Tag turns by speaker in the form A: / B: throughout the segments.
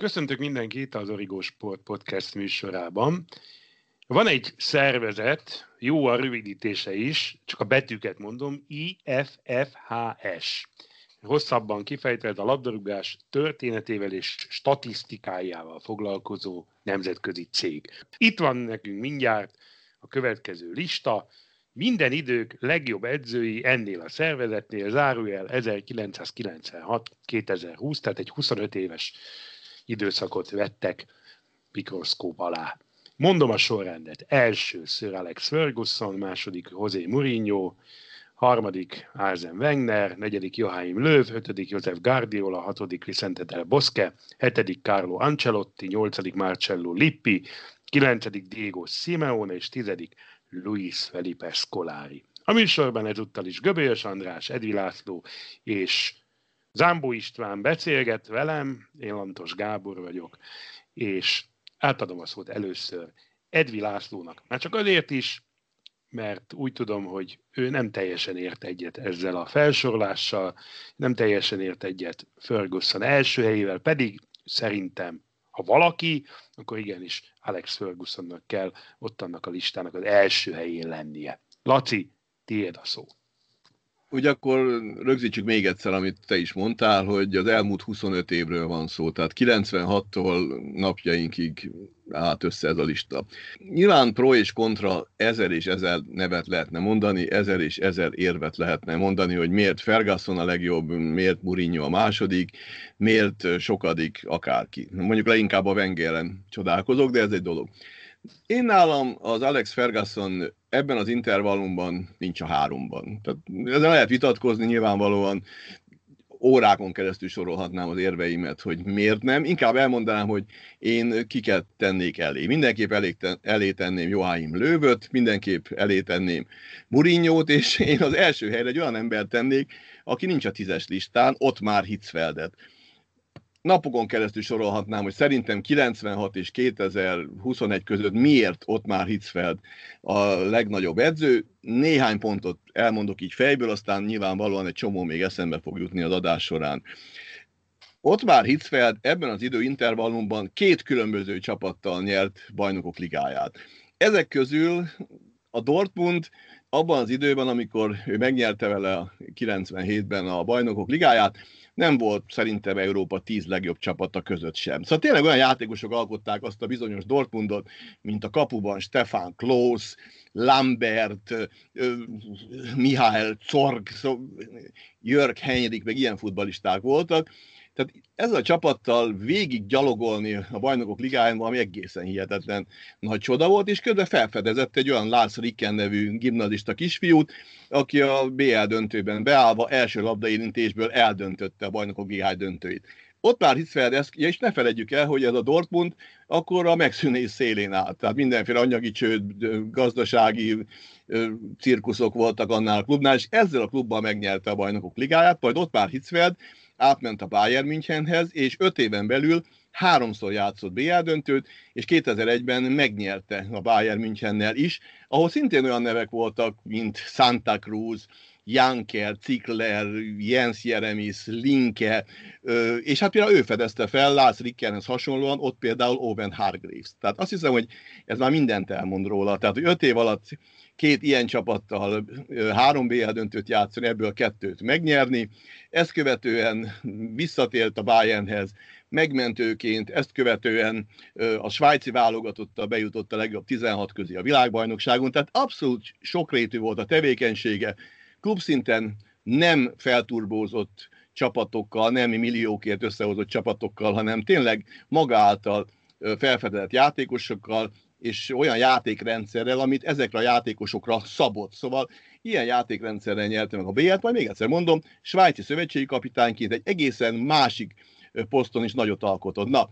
A: Köszöntök mindenkit az Origo Sport Podcast műsorában. Van egy szervezet, jó a rövidítése is, csak a betűket mondom, IFFHS. Hosszabban kifejtett a labdarúgás történetével és statisztikájával foglalkozó nemzetközi cég. Itt van nekünk mindjárt a következő lista, minden idők legjobb edzői ennél a szervezetnél zárójel 1996-2020, tehát egy 25 éves időszakot vettek mikroszkóp alá. Mondom a sorrendet. Első Sir Alex Ferguson, második José Mourinho, harmadik Arzen Wenger, negyedik Joachim Löw, ötödik Josef Guardiola, hatodik Vicente del Bosque, hetedik Carlo Ancelotti, nyolcadik Marcello Lippi, kilencedik Diego Simeone és tizedik Luis Felipe Scolari. A műsorban ezúttal is Göbölyös András, Edvi László és Zámbó István beszélget velem, én Lantos Gábor vagyok, és átadom a szót először Edvi Lászlónak. Már csak azért is, mert úgy tudom, hogy ő nem teljesen ért egyet ezzel a felsorlással, nem teljesen ért egyet Ferguson első helyével, pedig szerintem, ha valaki, akkor igenis Alex Fergusonnak kell ott annak a listának az első helyén lennie. Laci, tiéd a szó.
B: Úgy akkor rögzítsük még egyszer, amit te is mondtál, hogy az elmúlt 25 évről van szó, tehát 96-tól napjainkig állt össze ez a lista. Nyilván pro és kontra ezer és ezer nevet lehetne mondani, ezer és ezer érvet lehetne mondani, hogy miért Ferguson a legjobb, miért Mourinho a második, miért sokadik akárki. Mondjuk leginkább a Wengeren csodálkozok, de ez egy dolog. Én nálam az Alex Ferguson ebben az intervallumban nincs a háromban. Tehát ezzel lehet vitatkozni nyilvánvalóan, órákon keresztül sorolhatnám az érveimet, hogy miért nem. Inkább elmondanám, hogy én kiket tennék elé. Mindenképp elé, elé tenném Joachim Lővöt, mindenképp elé tenném Murinyót, és én az első helyre egy olyan embert tennék, aki nincs a tízes listán, ott már Hitzfeldet napokon keresztül sorolhatnám, hogy szerintem 96 és 2021 között miért ott már Hitzfeld a legnagyobb edző. Néhány pontot elmondok így fejből, aztán nyilvánvalóan egy csomó még eszembe fog jutni az adás során. Ott már Hitzfeld ebben az időintervallumban két különböző csapattal nyert bajnokok ligáját. Ezek közül a Dortmund abban az időben, amikor ő megnyerte vele a 97-ben a bajnokok ligáját, nem volt szerintem Európa tíz legjobb csapata között sem. Szóval tényleg olyan játékosok alkották azt a bizonyos Dortmundot, mint a kapuban Stefan Klose, Lambert, Mihály Zorg, Jörg Henrik, meg ilyen futbalisták voltak, tehát ezzel a csapattal végig gyalogolni a bajnokok ligáján valami egészen hihetetlen nagy csoda volt, és közben felfedezett egy olyan Lars Ricken nevű gimnazista kisfiút, aki a BL döntőben beállva első labdaérintésből eldöntötte a bajnokok ligáj döntőit. Ott már Hitzfeld, ezt, és ne felejtjük el, hogy ez a Dortmund akkor a megszűnés szélén állt. Tehát mindenféle anyagi csőd, gazdasági cirkuszok voltak annál a klubnál, és ezzel a klubban megnyerte a bajnokok ligáját, majd ott már Hitzfeld átment a Bayern Münchenhez, és öt éven belül háromszor játszott BL döntőt, és 2001-ben megnyerte a Bayern Münchennel is, ahol szintén olyan nevek voltak, mint Santa Cruz, Janker, Zickler, Jens Jeremis, Linke, és hát például ő fedezte fel Lars Rickenhez hasonlóan, ott például Owen Hargreaves. Tehát azt hiszem, hogy ez már mindent elmond róla. Tehát, hogy öt év alatt két ilyen csapattal három BL döntőt játszani, ebből kettőt megnyerni. Ezt követően visszatért a Bayernhez, megmentőként, ezt követően a svájci válogatotta bejutott a legjobb 16 közé a világbajnokságon, tehát abszolút sokrétű volt a tevékenysége, klubszinten nem felturbózott csapatokkal, nem milliókért összehozott csapatokkal, hanem tényleg maga felfedezett játékosokkal, és olyan játékrendszerrel, amit ezekre a játékosokra szabott. Szóval ilyen játékrendszerrel nyerte meg a B-et, majd még egyszer mondom, svájci szövetségi kapitányként egy egészen másik poszton is nagyot alkotott. Na,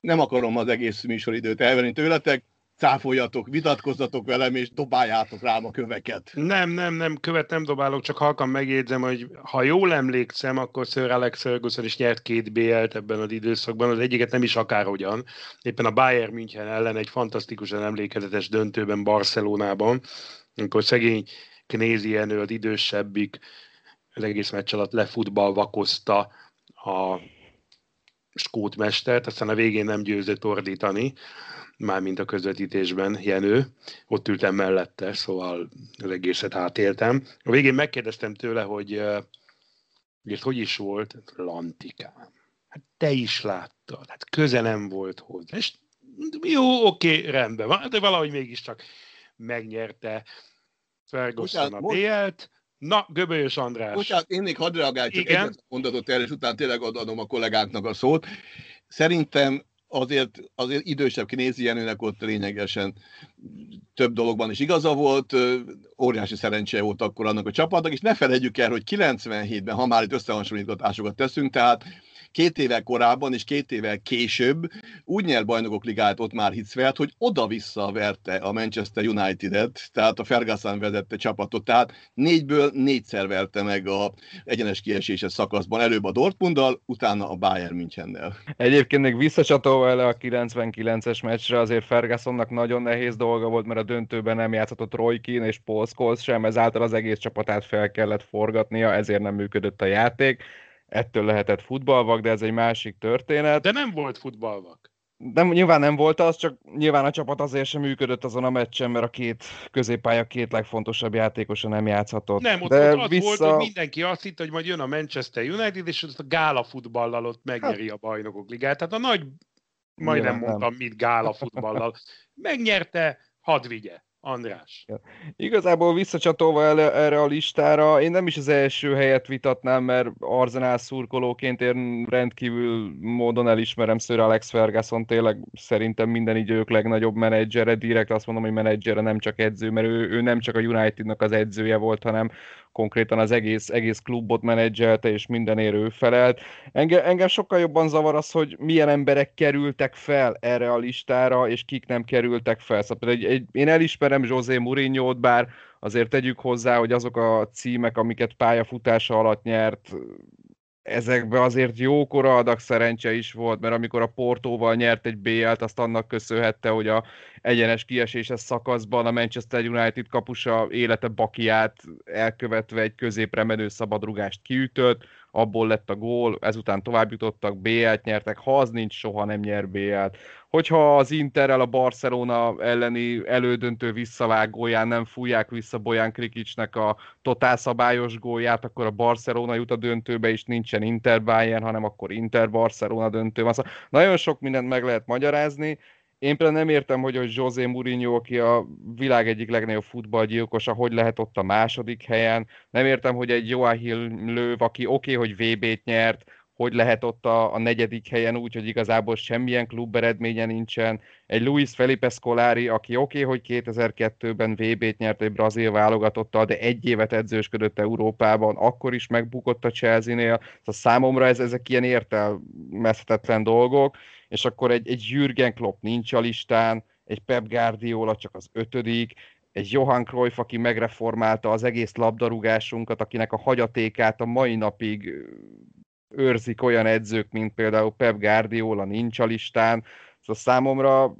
B: nem akarom az egész műsoridőt elvenni tőletek, cáfoljatok, vitatkozzatok velem, és dobáljátok rám a köveket.
A: Nem, nem, nem, követ nem dobálok, csak halkan megjegyzem, hogy ha jól emlékszem, akkor Sir Alex Ferguson is nyert két BL-t ebben az időszakban, az egyiket nem is akárhogyan. Éppen a Bayern München ellen egy fantasztikusan emlékezetes döntőben Barcelonában, amikor szegény Knézi Enő, az idősebbik, az egész meccs alatt lefutballvakozta a skótmestert, aztán a végén nem győzött ordítani, mármint a közvetítésben Jenő, ott ültem mellette, szóval az egészet átéltem. A végén megkérdeztem tőle, hogy hogy hogy is volt, Lantikám. Hát te is láttad, hát közelem volt hozzá. És jó, oké, rendben van, de valahogy mégiscsak megnyerte Ferguson a BL-t. Na, Göbölyös András.
B: Bocsánat, én még hadd reagálj, csak Igen? egyet mondatot erre, és utána tényleg adom a kollégáknak a szót. Szerintem azért, azért idősebb kinézi Jenőnek ott lényegesen több dologban is igaza volt, óriási szerencse volt akkor annak a csapatnak, és ne felejtjük el, hogy 97-ben, ha már itt összehasonlítatásokat teszünk, tehát két évvel korábban és két évvel később úgy nyer bajnokok ligát ott már Hitzfeld, hogy oda-vissza verte a Manchester United-et, tehát a Ferguson vezette csapatot, tehát négyből négyszer verte meg a egyenes kieséses szakaszban, előbb a Dortmunddal, utána a Bayern Münchennel.
C: Egyébként még visszacsatolva ele a 99-es meccsre, azért Fergusonnak nagyon nehéz dolga volt, mert a döntőben nem játszhatott Roy Keane és Paul Scholes sem, ezáltal az egész csapatát fel kellett forgatnia, ezért nem működött a játék ettől lehetett futballvak, de ez egy másik történet.
A: De nem volt futballvak.
C: Nem, nyilván nem volt az, csak nyilván a csapat azért sem működött azon a meccsen, mert a két középpálya két legfontosabb játékosa nem játszhatott.
A: Nem, ott, De ott az vissza... volt, hogy mindenki azt hitt, hogy majd jön a Manchester United, és azt a gála futballal ott megnyeri hát... a bajnokok ligát. Tehát a nagy, majdnem nyilván mondtam, nem. mit gála futballal. Megnyerte, hadd vigye. András. Ja.
C: Igazából visszacsatolva el, erre a listára, én nem is az első helyet vitatnám, mert Arzenál szurkolóként én rendkívül módon elismerem Sir Alex Ferguson, tényleg szerintem minden idők legnagyobb menedzsere, direkt azt mondom, hogy menedzsere, nem csak edző, mert ő, ő nem csak a Unitednak az edzője volt, hanem konkrétan az egész, egész klubot menedzselte, és minden érő felelt. Engem, engem sokkal jobban zavar az, hogy milyen emberek kerültek fel erre a listára, és kik nem kerültek fel. Szóval egy, egy, én elismerem José Mourinho-t, bár azért tegyük hozzá, hogy azok a címek, amiket pályafutása alatt nyert, ezekbe azért jókora adag szerencse is volt, mert amikor a Portóval nyert egy BL-t, azt annak köszönhette, hogy a egyenes kieséses szakaszban a Manchester United kapusa élete bakiát elkövetve egy középre menő szabadrugást kiütött, abból lett a gól, ezután tovább jutottak, BL-t nyertek, ha az nincs, soha nem nyer BL-t. Hogyha az Interrel a Barcelona elleni elődöntő visszavágóján nem fújják vissza Bojan Krikicsnek a totál szabályos gólját, akkor a Barcelona jut a döntőbe, és nincsen Inter Bayern, hanem akkor Inter Barcelona döntő. Szóval nagyon sok mindent meg lehet magyarázni, én például nem értem, hogy, hogy José Mourinho, aki a világ egyik legnagyobb futballgyilkosa, hogy lehet ott a második helyen. Nem értem, hogy egy Joachim Löw, aki oké, okay, hogy VB-t nyert, hogy lehet ott a, a negyedik helyen úgy, hogy igazából semmilyen klub eredménye nincsen. Egy Luis Felipe Scolari, aki oké, okay, hogy 2002-ben VB-t nyert egy brazil válogatottal, de egy évet edzősködött Európában, akkor is megbukott a Chelsea-nél. Szóval számomra ez, ezek ilyen értelmezhetetlen dolgok, és akkor egy, egy Jürgen Klopp nincs a listán, egy Pep Guardiola csak az ötödik, egy Johan Cruyff, aki megreformálta az egész labdarúgásunkat, akinek a hagyatékát a mai napig őrzik olyan edzők, mint például Pep Guardiola nincs a listán. Szóval számomra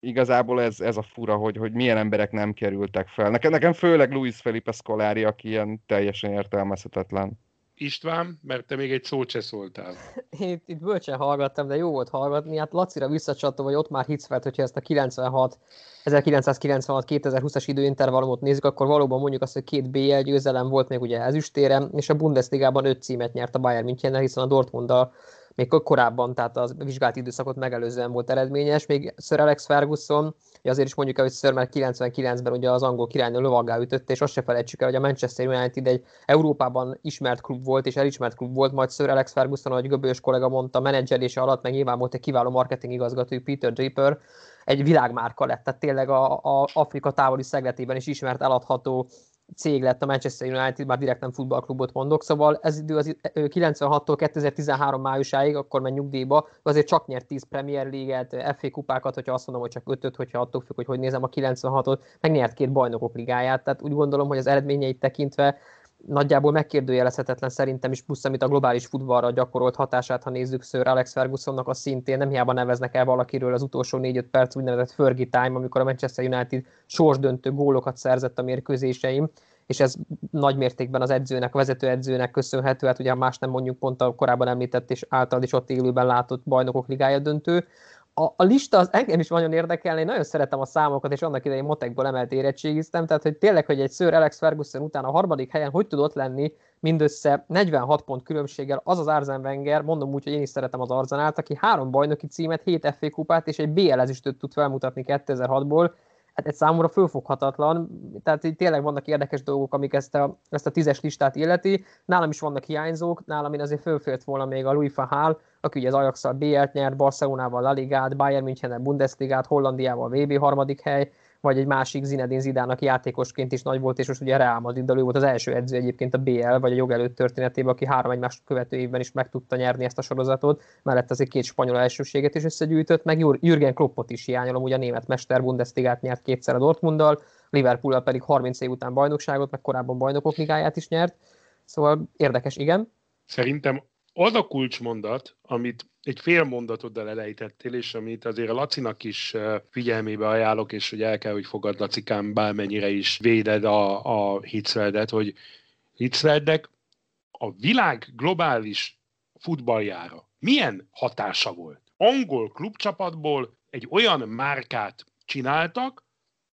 C: igazából ez, ez a fura, hogy, hogy milyen emberek nem kerültek fel. Nekem, nekem főleg Luis Felipe Scolari, aki ilyen teljesen értelmezhetetlen.
A: István, mert te még egy szót se szóltál.
D: Én itt bölcsen hallgattam, de jó volt hallgatni. Hát Lacira visszacsatol, hogy ott már Hitzfeld, hogyha ezt a 96, 1996-2020-as időintervallumot nézzük, akkor valóban mondjuk azt, hogy két BL győzelem volt még ugye ezüstére, és a Bundesligában öt címet nyert a Bayern München, hiszen a Dortmunddal még korábban, tehát a vizsgált időszakot megelőzően volt eredményes, még Sir Alex Ferguson, azért is mondjuk el, hogy Sir, mert 99-ben ugye az angol királynő lovaggá ütötte, és azt se felejtsük el, hogy a Manchester United egy Európában ismert klub volt, és elismert klub volt, majd Sir Alex Ferguson, ahogy Göbős kollega mondta, menedzselése alatt meg nyilván volt egy kiváló marketing igazgató, Peter Draper, egy világmárka lett, tehát tényleg a, a Afrika távoli szegletében is ismert eladható cég lett a Manchester United, már direkt nem futballklubot mondok, szóval ez idő az 96-tól 2013 májusáig, akkor megy nyugdíjba, azért csak nyert 10 Premier League-et, FA kupákat, hogyha azt mondom, hogy csak 5 hogyha attól függ, hogy hogy nézem a 96-ot, megnyert két bajnokok ligáját, tehát úgy gondolom, hogy az eredményeit tekintve nagyjából megkérdőjelezhetetlen szerintem is, plusz amit a globális futballra gyakorolt hatását, ha nézzük Sir Alex Fergusonnak a szintén, nem hiába neveznek el valakiről az utolsó 4-5 perc úgynevezett Fergie time, amikor a Manchester United sorsdöntő gólokat szerzett a mérkőzéseim, és ez nagy mértékben az edzőnek, a vezető edzőnek köszönhető, hát ugye más nem mondjuk pont a korábban említett és által is ott élőben látott bajnokok ligája döntő, a, a lista az engem is nagyon érdekelne, én nagyon szeretem a számokat, és annak idején motekból emelt érettségiztem, tehát hogy tényleg, hogy egy Sir Alex Ferguson után a harmadik helyen hogy tudott lenni mindössze 46 pont különbséggel az az Arzen Wenger, mondom úgy, hogy én is szeretem az Arzenát, aki három bajnoki címet, hét FA kupát és egy BL ezüstöt tud felmutatni 2006-ból, hát egy számomra fölfoghatatlan, tehát így tényleg vannak érdekes dolgok, amik ezt a, ezt a tízes listát illeti. Nálam is vannak hiányzók, nálam én azért fölfért volna még a Louis van Gaal, aki ugye az ajax BL-t nyert, Barcelonával La Ligát, Bayern München Bundesligát, Hollandiával VB harmadik hely, vagy egy másik Zinedine Zidane, aki játékosként is nagy volt, és most ugye Real madrid ő volt az első edző egyébként a BL, vagy a jog előtt történetében, aki három egymást követő évben is meg tudta nyerni ezt a sorozatot, mellett azért két spanyol elsőséget is összegyűjtött, meg Jürgen Kloppot is hiányolom, ugye a német mester Bundesligát nyert kétszer a Dortmunddal, Liverpool pedig 30 év után bajnokságot, meg korábban bajnokok ligáját is nyert. Szóval érdekes, igen.
A: Szerintem az a kulcsmondat, amit egy fél mondatot elejtettél, és amit azért a Lacinak is figyelmébe ajánlok, és hogy el kell, hogy fogad Lacikám, bármennyire is véded a, a Hitzfeldet, hogy Hitzfeldek a világ globális futballjára milyen hatása volt? Angol klubcsapatból egy olyan márkát csináltak,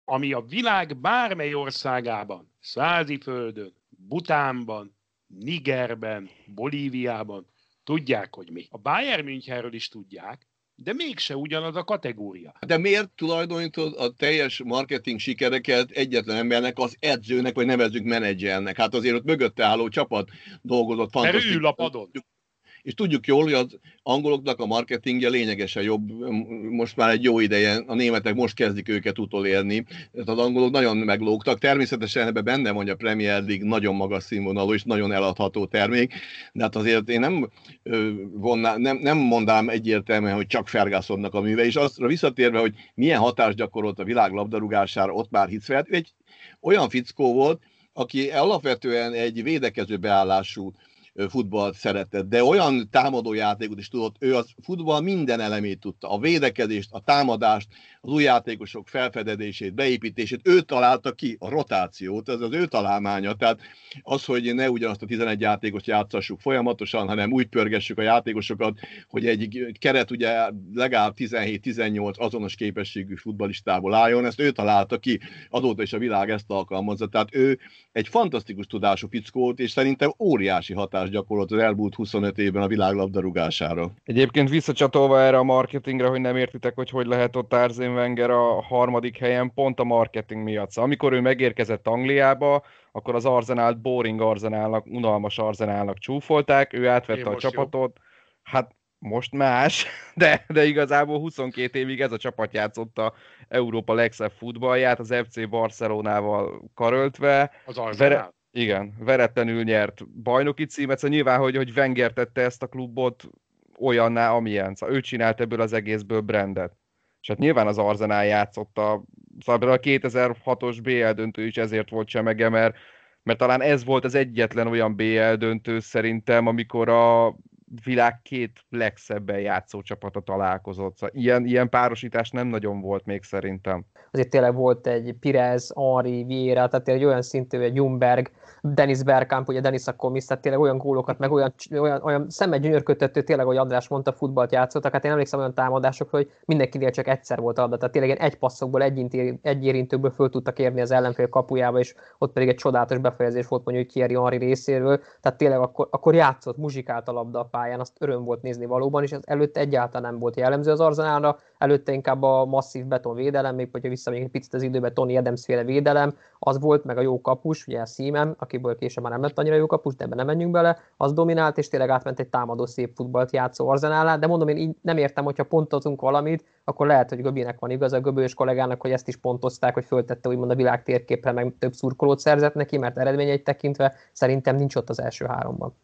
A: ami a világ bármely országában, Száziföldön, Butánban, Nigerben, Bolíviában, tudják, hogy mi. A Bayern Münchenről is tudják, de mégse ugyanaz a kategória.
B: De miért tulajdonítod a teljes marketing sikereket egyetlen embernek, az edzőnek, vagy nevezzük menedzsernek? Hát azért ott mögötte álló csapat dolgozott.
A: Mert ő ül a padon
B: és tudjuk jól, hogy az angoloknak a marketingje lényegesen jobb, most már egy jó ideje, a németek most kezdik őket utolérni, tehát az angolok nagyon meglógtak, természetesen ebben benne van, a Premier League nagyon magas színvonalú és nagyon eladható termék, de hát azért én nem, vonná, nem, nem mondám egyértelműen, hogy csak Fergusonnak a műve, és azra visszatérve, hogy milyen hatást gyakorolt a világ labdarúgására, ott már Hitzfeld, egy olyan fickó volt, aki alapvetően egy védekező beállású futballt szeretett, de olyan támadó játékot is tudott, ő az futball minden elemét tudta, a védekezést, a támadást, az új játékosok felfedezését, beépítését, ő találta ki a rotációt, ez az ő találmánya, tehát az, hogy ne ugyanazt a 11 játékost játszassuk folyamatosan, hanem úgy pörgessük a játékosokat, hogy egy keret ugye legalább 17-18 azonos képességű futballistából álljon, ezt ő találta ki, azóta is a világ ezt alkalmazza, tehát ő egy fantasztikus tudású fickó és szerintem óriási hatást gyakorolt az elmúlt 25 évben a világ labdarúgására.
C: Egyébként visszacsatolva erre a marketingre, hogy nem értitek, hogy hogy lehet ott Arsene Wenger a harmadik helyen, pont a marketing miatt. Szóval, amikor ő megérkezett Angliába, akkor az Arzenált boring Arzenálnak, unalmas Arzenálnak csúfolták, ő átvette Én a csapatot. Jó. Hát most más, de, de igazából 22 évig ez a csapat játszotta Európa legszebb futballját, az FC Barcelonával karöltve.
A: Az Arzenál? Vere,
C: igen, veretlenül nyert bajnoki címet, szóval nyilván, hogy, hogy Wenger tette ezt a klubot olyanná, amilyen. Szóval ő csinált ebből az egészből brandet. És hát nyilván az Arzenál játszotta, szóval a 2006-os BL döntő is ezért volt semege, mert, mert talán ez volt az egyetlen olyan BL döntő szerintem, amikor a világ két legszebben játszó csapata találkozott. Szóval ilyen, ilyen párosítás nem nagyon volt még szerintem.
D: Azért tényleg volt egy Pirez, Henri, Vieira, tehát egy olyan szintű, egy Jumberg, Dennis Bergkamp, ugye Dennis Akkomis, tehát tényleg olyan gólokat, meg olyan, olyan, olyan szemmel gyönyörködtető, tényleg, hogy András mondta, futballt játszottak. Hát én emlékszem olyan támadásokra, hogy mindenkinél csak egyszer volt adva, tehát tényleg egy passzokból, egy, egy érintőből föl tudtak érni az ellenfél kapujába, és ott pedig egy csodálatos befejezés volt mondjuk Thierry Henry részéről, tehát tényleg akkor, akkor játszott, muzsikált a labda a pályán, azt öröm volt nézni valóban, és az előtte egyáltalán nem volt jellemző az Arzenálra, előtte inkább a masszív betonvédelem, még hogyha visszamegyünk egy picit az időbe, Tony Adams féle védelem, az volt, meg a jó kapus, ugye a Szímem, akiből később már nem lett annyira jó kapus, de ebben nem menjünk bele, az dominált, és tényleg átment egy támadó szép futballt játszó arzenálá, de mondom, én így nem értem, hogyha pontozunk valamit, akkor lehet, hogy Göbinek van igaz, a Göbős kollégának, hogy ezt is pontozták, hogy föltette úgymond a világ térképre, meg több szurkolót szerzett neki, mert eredményeit tekintve szerintem nincs ott az első háromban.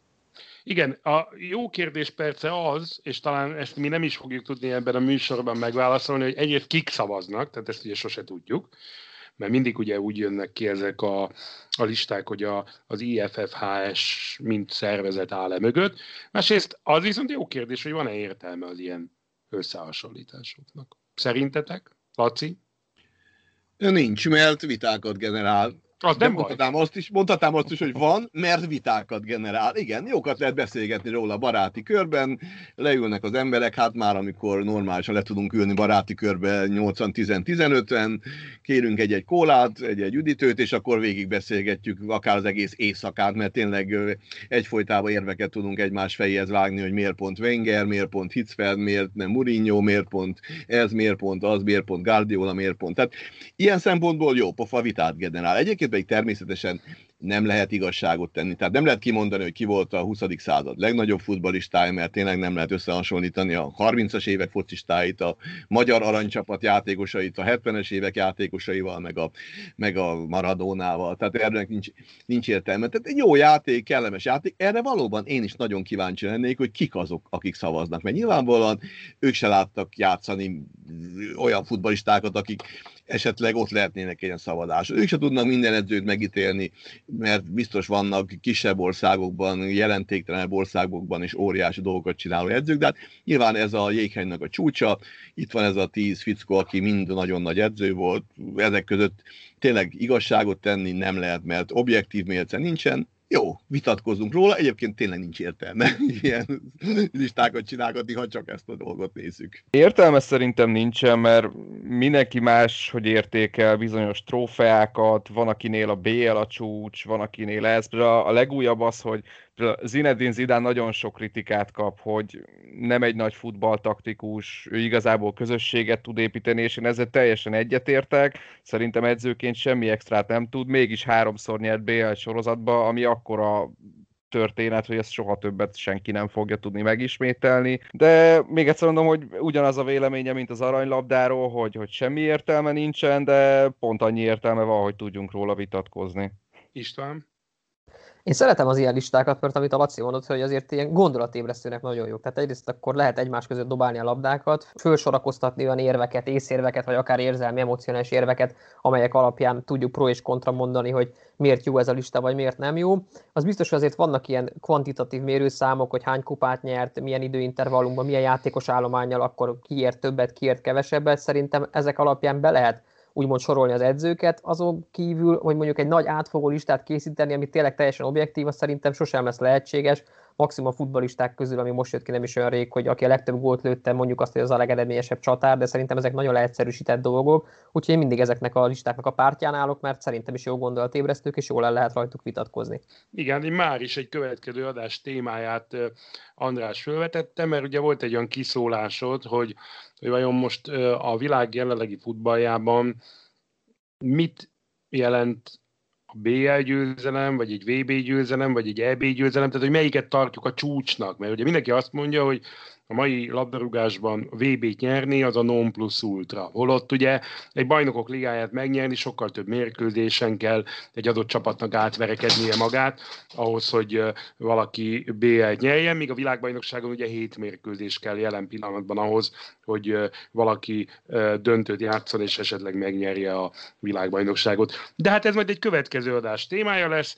A: Igen, a jó kérdés persze az, és talán ezt mi nem is fogjuk tudni ebben a műsorban megválaszolni, hogy egyrészt kik szavaznak, tehát ezt ugye sose tudjuk, mert mindig ugye úgy jönnek ki ezek a, a listák, hogy a, az IFFHS mint szervezet áll-e mögött. Másrészt az viszont jó kérdés, hogy van-e értelme az ilyen összehasonlításoknak. Szerintetek, Laci?
B: Nincs, mert vitákat generál
A: Az
B: De
A: nem baj.
B: mondhatnám azt, is, mondhatnám azt is, hogy van, mert vitákat generál. Igen, jókat lehet beszélgetni róla baráti körben, leülnek az emberek, hát már amikor normálisan le tudunk ülni baráti körbe 80-10-15-en, kérünk egy-egy kólát, egy-egy üdítőt, és akkor végig beszélgetjük akár az egész éjszakát, mert tényleg egyfolytában érveket tudunk egymás fejéhez vágni, hogy miért pont Wenger, miért pont Hitzfeld, miért nem Mourinho, miért pont ez, miért pont az, miért pont Guardiola, miért pont. Tehát ilyen szempontból jó pofa vitát generál. Egyébként pedig természetesen nem lehet igazságot tenni. Tehát nem lehet kimondani, hogy ki volt a 20. század legnagyobb futballistája, mert tényleg nem lehet összehasonlítani a 30-as évek focistáit, a magyar aranycsapat játékosait, a 70-es évek játékosaival, meg a, meg a Maradónával. Tehát erre nincs, nincs értelme. Tehát egy jó játék, kellemes játék. Erre valóban én is nagyon kíváncsi lennék, hogy kik azok, akik szavaznak. Mert nyilvánvalóan ők se láttak játszani olyan futballistákat, akik esetleg ott lehetnének ilyen szavazás. Ők se tudnak minden edzőt megítélni, mert biztos vannak kisebb országokban, jelentéktelenebb országokban is óriási dolgokat csináló edzők, de hát nyilván ez a jéghegynek a csúcsa, itt van ez a tíz fickó, aki mind nagyon nagy edző volt, ezek között tényleg igazságot tenni nem lehet, mert objektív mérce nincsen, jó, vitatkozunk róla, egyébként tényleg nincs értelme ilyen listákat csinálgatni, ha csak ezt a dolgot nézzük.
C: Értelme szerintem nincsen, mert mindenki más, hogy értékel bizonyos trófeákat, van akinél a BL a csúcs, van akinél ez. A legújabb az, hogy Zinedine Zidane nagyon sok kritikát kap, hogy nem egy nagy futballtaktikus, ő igazából közösséget tud építeni, és én ezzel teljesen egyetértek. Szerintem edzőként semmi extrát nem tud, mégis háromszor nyert BL sorozatba, ami akkora történet, hogy ezt soha többet senki nem fogja tudni megismételni. De még egyszer mondom, hogy ugyanaz a véleménye, mint az aranylabdáról, hogy, hogy semmi értelme nincsen, de pont annyi értelme van, hogy tudjunk róla vitatkozni.
A: István?
D: Én szeretem az ilyen listákat, mert amit a Laci mondott, hogy azért ilyen gondolatébresztőnek nagyon jók. Tehát egyrészt akkor lehet egymás között dobálni a labdákat, fölsorakoztatni olyan érveket, észérveket, vagy akár érzelmi, emocionális érveket, amelyek alapján tudjuk pro és kontra mondani, hogy miért jó ez a lista, vagy miért nem jó. Az biztos, hogy azért vannak ilyen kvantitatív mérőszámok, hogy hány kupát nyert, milyen időintervallumban, milyen játékos állományjal, akkor kiért többet, kiért kevesebbet. Szerintem ezek alapján be lehet úgymond sorolni az edzőket, azon kívül, hogy mondjuk egy nagy átfogó listát készíteni, ami tényleg teljesen objektív, az szerintem sosem lesz lehetséges. Maximum a futbalisták közül, ami most jött ki nem is olyan rég, hogy aki a legtöbb gólt lőtte, mondjuk azt, hogy az a legeredményesebb csatár, de szerintem ezek nagyon leegyszerűsített dolgok, úgyhogy én mindig ezeknek a listáknak a pártján állok, mert szerintem is jó gondolatébresztők, és jól el lehet rajtuk vitatkozni.
A: Igen, én már is egy következő adás témáját András felvetette, mert ugye volt egy olyan kiszólásod, hogy, hogy vajon most a világ jelenlegi futballjában mit jelent BL győzelem, vagy egy VB győzelem, vagy egy EB győzelem, tehát hogy melyiket tartjuk a csúcsnak, mert ugye mindenki azt mondja, hogy a mai labdarúgásban VB-t nyerni, az a non plus ultra. Holott ugye egy bajnokok ligáját megnyerni sokkal több mérkőzésen kell egy adott csapatnak átverekednie magát, ahhoz, hogy valaki BL-t nyerjen, míg a világbajnokságon ugye 7 mérkőzés kell jelen pillanatban ahhoz, hogy valaki döntőt játszon, és esetleg megnyerje a világbajnokságot. De hát ez majd egy következő adás témája lesz.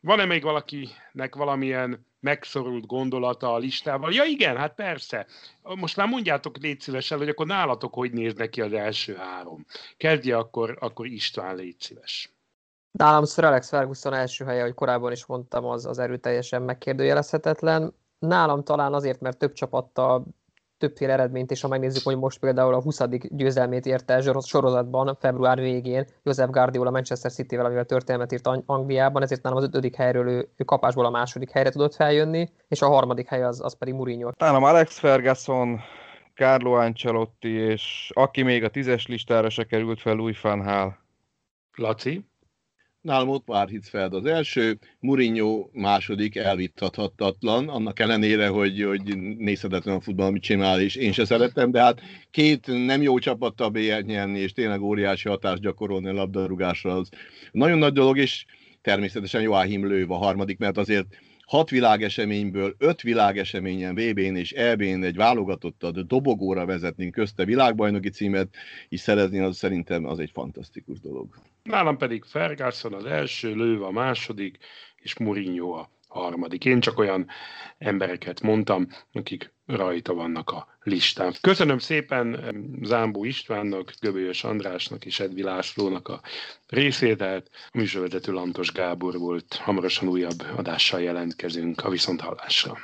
A: Van-e még valakinek valamilyen megszorult gondolata a listával. Ja igen, hát persze. Most már mondjátok légy szívesen, hogy akkor nálatok hogy néz neki az első három. Kezdje akkor, akkor István, légy szíves.
D: Nálam Sir Alex Ferguson első helye, hogy korábban is mondtam, az, az erőteljesen megkérdőjelezhetetlen. Nálam talán azért, mert több csapattal többféle eredményt, és ha megnézzük, hogy most például a 20. győzelmét érte el sorozatban február végén Joseph Guardiola Manchester City-vel, amivel történelmet írt Angliában, ezért nálam az ötödik helyről ő, ő kapásból a második helyre tudott feljönni, és a harmadik hely az, az pedig Mourinho.
C: Nálam Alex Ferguson, Carlo Ancelotti, és aki még a tízes listára se került fel, Louis van.
A: Laci?
B: Nálam ott már Hitzfeld az első, Mourinho második elvittathatatlan, annak ellenére, hogy, hogy nézhetetlen a futball, amit csinál, és én se szeretem, de hát két nem jó csapattal BL nyerni, és tényleg óriási hatást gyakorolni a labdarúgásra, az nagyon nagy dolog, és természetesen Joachim Löw a harmadik, mert azért hat világeseményből öt világeseményen, VB-n és EB-n egy válogatottat dobogóra vezetni, közte világbajnoki címet is szerezni, az szerintem az egy fantasztikus dolog.
A: Nálam pedig Ferguson az első, Lőve a második, és Mourinho a harmadik. Én csak olyan embereket mondtam, akik rajta vannak a listán. Köszönöm szépen Zámbó Istvánnak, Göbölyös Andrásnak és Edvi Lászlónak a részvételt. A műsorvezető Lantos Gábor volt. Hamarosan újabb adással jelentkezünk a Viszonthallásra.